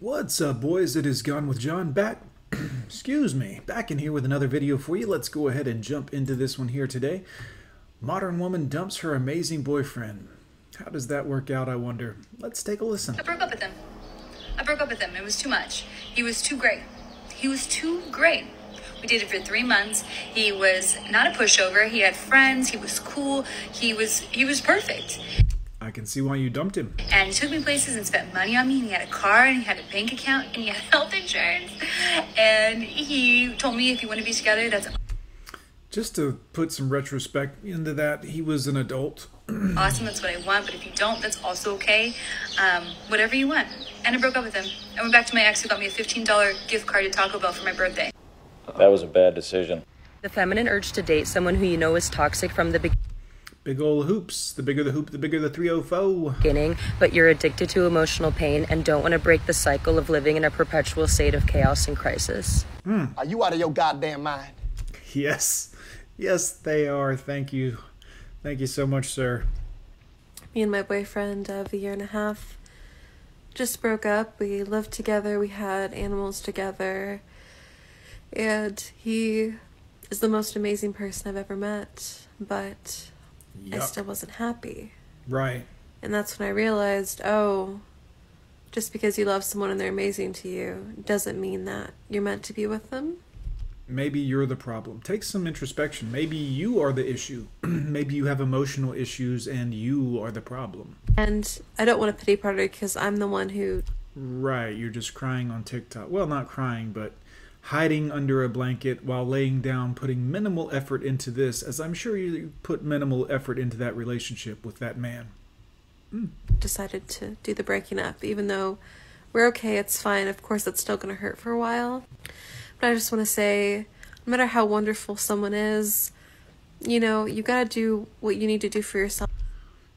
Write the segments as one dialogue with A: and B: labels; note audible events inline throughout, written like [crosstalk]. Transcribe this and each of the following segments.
A: What's up, boys? It is Gone with John back. [clears throat] excuse me, back in here with another video for you. Let's go ahead and jump into this one here today. Modern woman dumps her amazing boyfriend. How does that work out, I wonder? Let's take a listen.
B: I broke up with him. I broke up with him. It was too much. He was too great. He was too great. We dated for three months. He was not a pushover. He had friends. He was cool. He was he was perfect.
A: I can see why you dumped him.
B: And he took me places and spent money on me. And he had a car and he had a bank account and he had [laughs] health insurance. And he told me if you want to be together, that's
A: Just to put some retrospect into that, he was an adult. [clears throat]
B: awesome. That's what I want. But if you don't, that's also okay. Um, whatever you want. And I broke up with him. I went back to my ex who got me a $15 gift card to Taco Bell for my birthday.
C: That was a bad decision.
D: The feminine urge to date someone who you know is toxic from the
A: Big ol' hoops. The bigger the hoop, the bigger the 304.
D: beginning, but you're addicted to emotional pain and don't want to break the cycle of living in a perpetual state of chaos and crisis. Hmm.
E: Are you out of your goddamn mind?
A: Yes. Yes, they are. Thank you. Thank you so much, sir.
F: me and my boyfriend of a year and a half just broke up. We lived together, we had animals together, and he is the most amazing person I've ever met, but I still wasn't happy.
A: Right.
F: And that's when I realized oh, just because you love someone and they're amazing to you doesn't mean that you're meant to be with them.
A: Maybe you're the problem. Take some introspection. Maybe you are the issue. [clears throat] Maybe you have emotional issues and you are the problem.
F: And I don't want to pity party because I'm the one who
A: Right. You're just crying on TikTok. Well, not crying, but hiding under a blanket while laying down, putting minimal effort into this, as I'm sure you put minimal effort into that relationship with that man.
F: decided to do the breaking up, even though we're okay, it's fine. Of course, it's still going to hurt for a while. But I just want to say no matter how wonderful someone is, you know, you got to do what you need to do for yourself.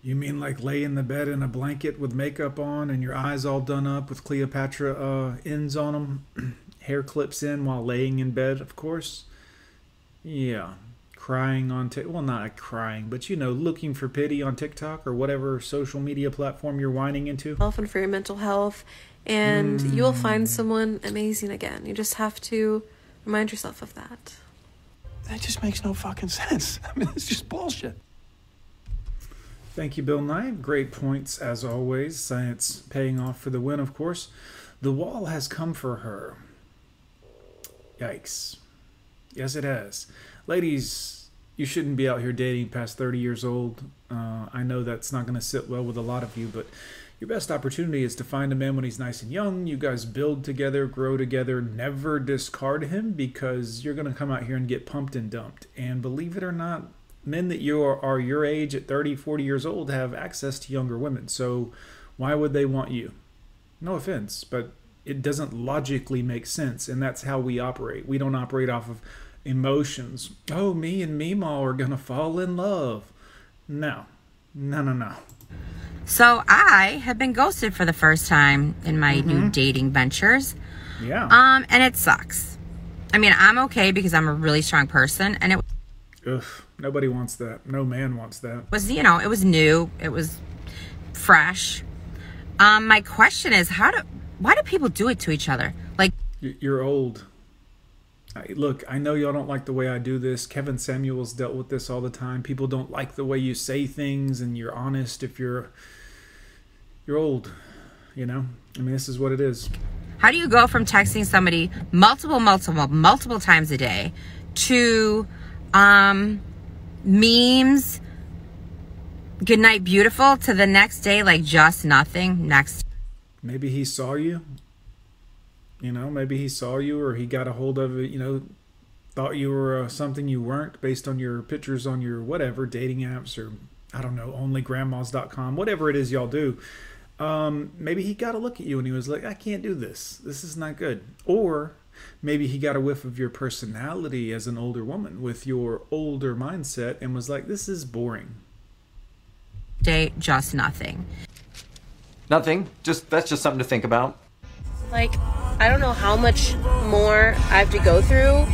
A: You mean like lay in the bed in a blanket with makeup on and your eyes all done up with Cleopatra uh, ends on them, [clears throat] hair clips in while laying in bed, of course? Yeah. Crying on Tik well, not crying, but you know, looking for pity on TikTok or whatever social media platform you're whining into.
F: and for your mental health, and you will find mm. someone amazing again. You just have to remind yourself of that.
E: That just makes no fucking sense. [laughs] I mean, it's just bullshit.
A: Thank you, Bill Nye. Great points as always. Science paying off for the win, of course. The wall has come for her. Yikes. Yes, it has. Ladies, you shouldn't be out here dating past 30 years old. Uh, I know that's not going to sit well with a lot of you, but your best opportunity is to find a man when he's nice and young. You guys build together, grow together, never discard him because you're going to come out here and get pumped and dumped. And believe it or not, men that you are, are your age at 30, 40 years old have access to younger women. So why would they want you? No offense, but it doesn't logically make sense. And that's how we operate. We don't operate off of emotions. Oh, me and Meemaw are going to fall in love. No, no, no, no.
G: So I have been ghosted for the first time in my new dating ventures.
A: Yeah.
G: Um, and it sucks. I mean, I'm okay because I'm a really strong person, and it
A: Ugh, nobody wants that. No man wants that.
G: was, you know, it was new, it was fresh. Um, my question is, how do, why do people do it to each other? Like,
A: You're old. Look, I know y'all don't like the way I do this. Kevin Samuels dealt with this all the time. People don't like the way you say things and you're honest if you're you're old, you know? I mean, this is what it is.
G: how do you go from texting somebody multiple, multiple, multiple times a day to, um, memes, good night, beautiful, to the next day, like just nothing, next
A: Maybe he saw you. You know, maybe he saw you or he got a hold of it, you know, thought you were uh, something you weren't based on your pictures on your whatever dating apps or I don't know, onlygrandmas.com, whatever it is y'all do. Um, maybe he got a look at you and he was like, I can't do this. This is not good. Or maybe he got a whiff of your personality as an older woman with your older mindset and was like, this is boring.
G: day, just nothing.
C: Nothing. Just that's just something to think about.
H: Like, I don't know how much more I have to go through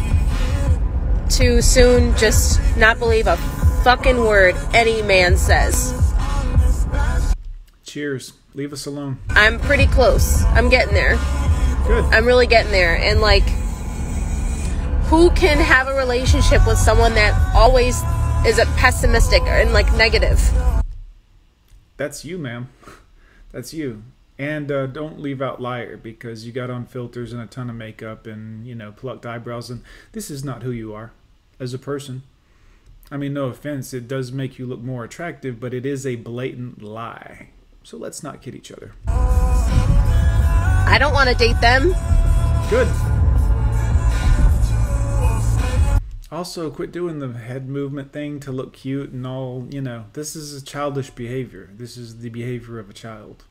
H: to soon just not believe a fucking word any man says.
A: Cheers. Leave us alone.
H: I'm pretty close. I'm getting there.
A: Good.
H: I'm really getting there. And like, who can have a relationship with someone that always is a pessimistic and like negative?
A: That's you, ma'am. [laughs] That's you. And uh, don't leave out liar because you got on filters and a ton of makeup and you know plucked eyebrows, and this is not who you are as a person. I mean, no offense, it does make you look more attractive, but it is a blatant lie. So let's not kid each other.
H: I don't want to date them.
A: Good. Also, quit doing the head movement thing to look cute and all, you know, this is a childish behavior. This is the behavior of a child,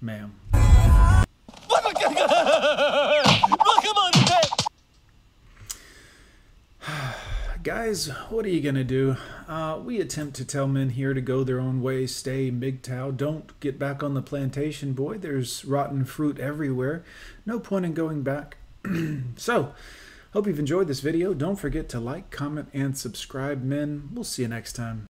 A: ma'am. [sighs] Guys, what are you gonna do? Uh, we attempt to tell men here to go their own way, stay MGTOW, don't get back on the plantation, boy. There's rotten fruit everywhere. No point in going back. [clears throat] so, hope you've enjoyed this video. Don't forget to like, comment, and subscribe, men. We'll see you next time.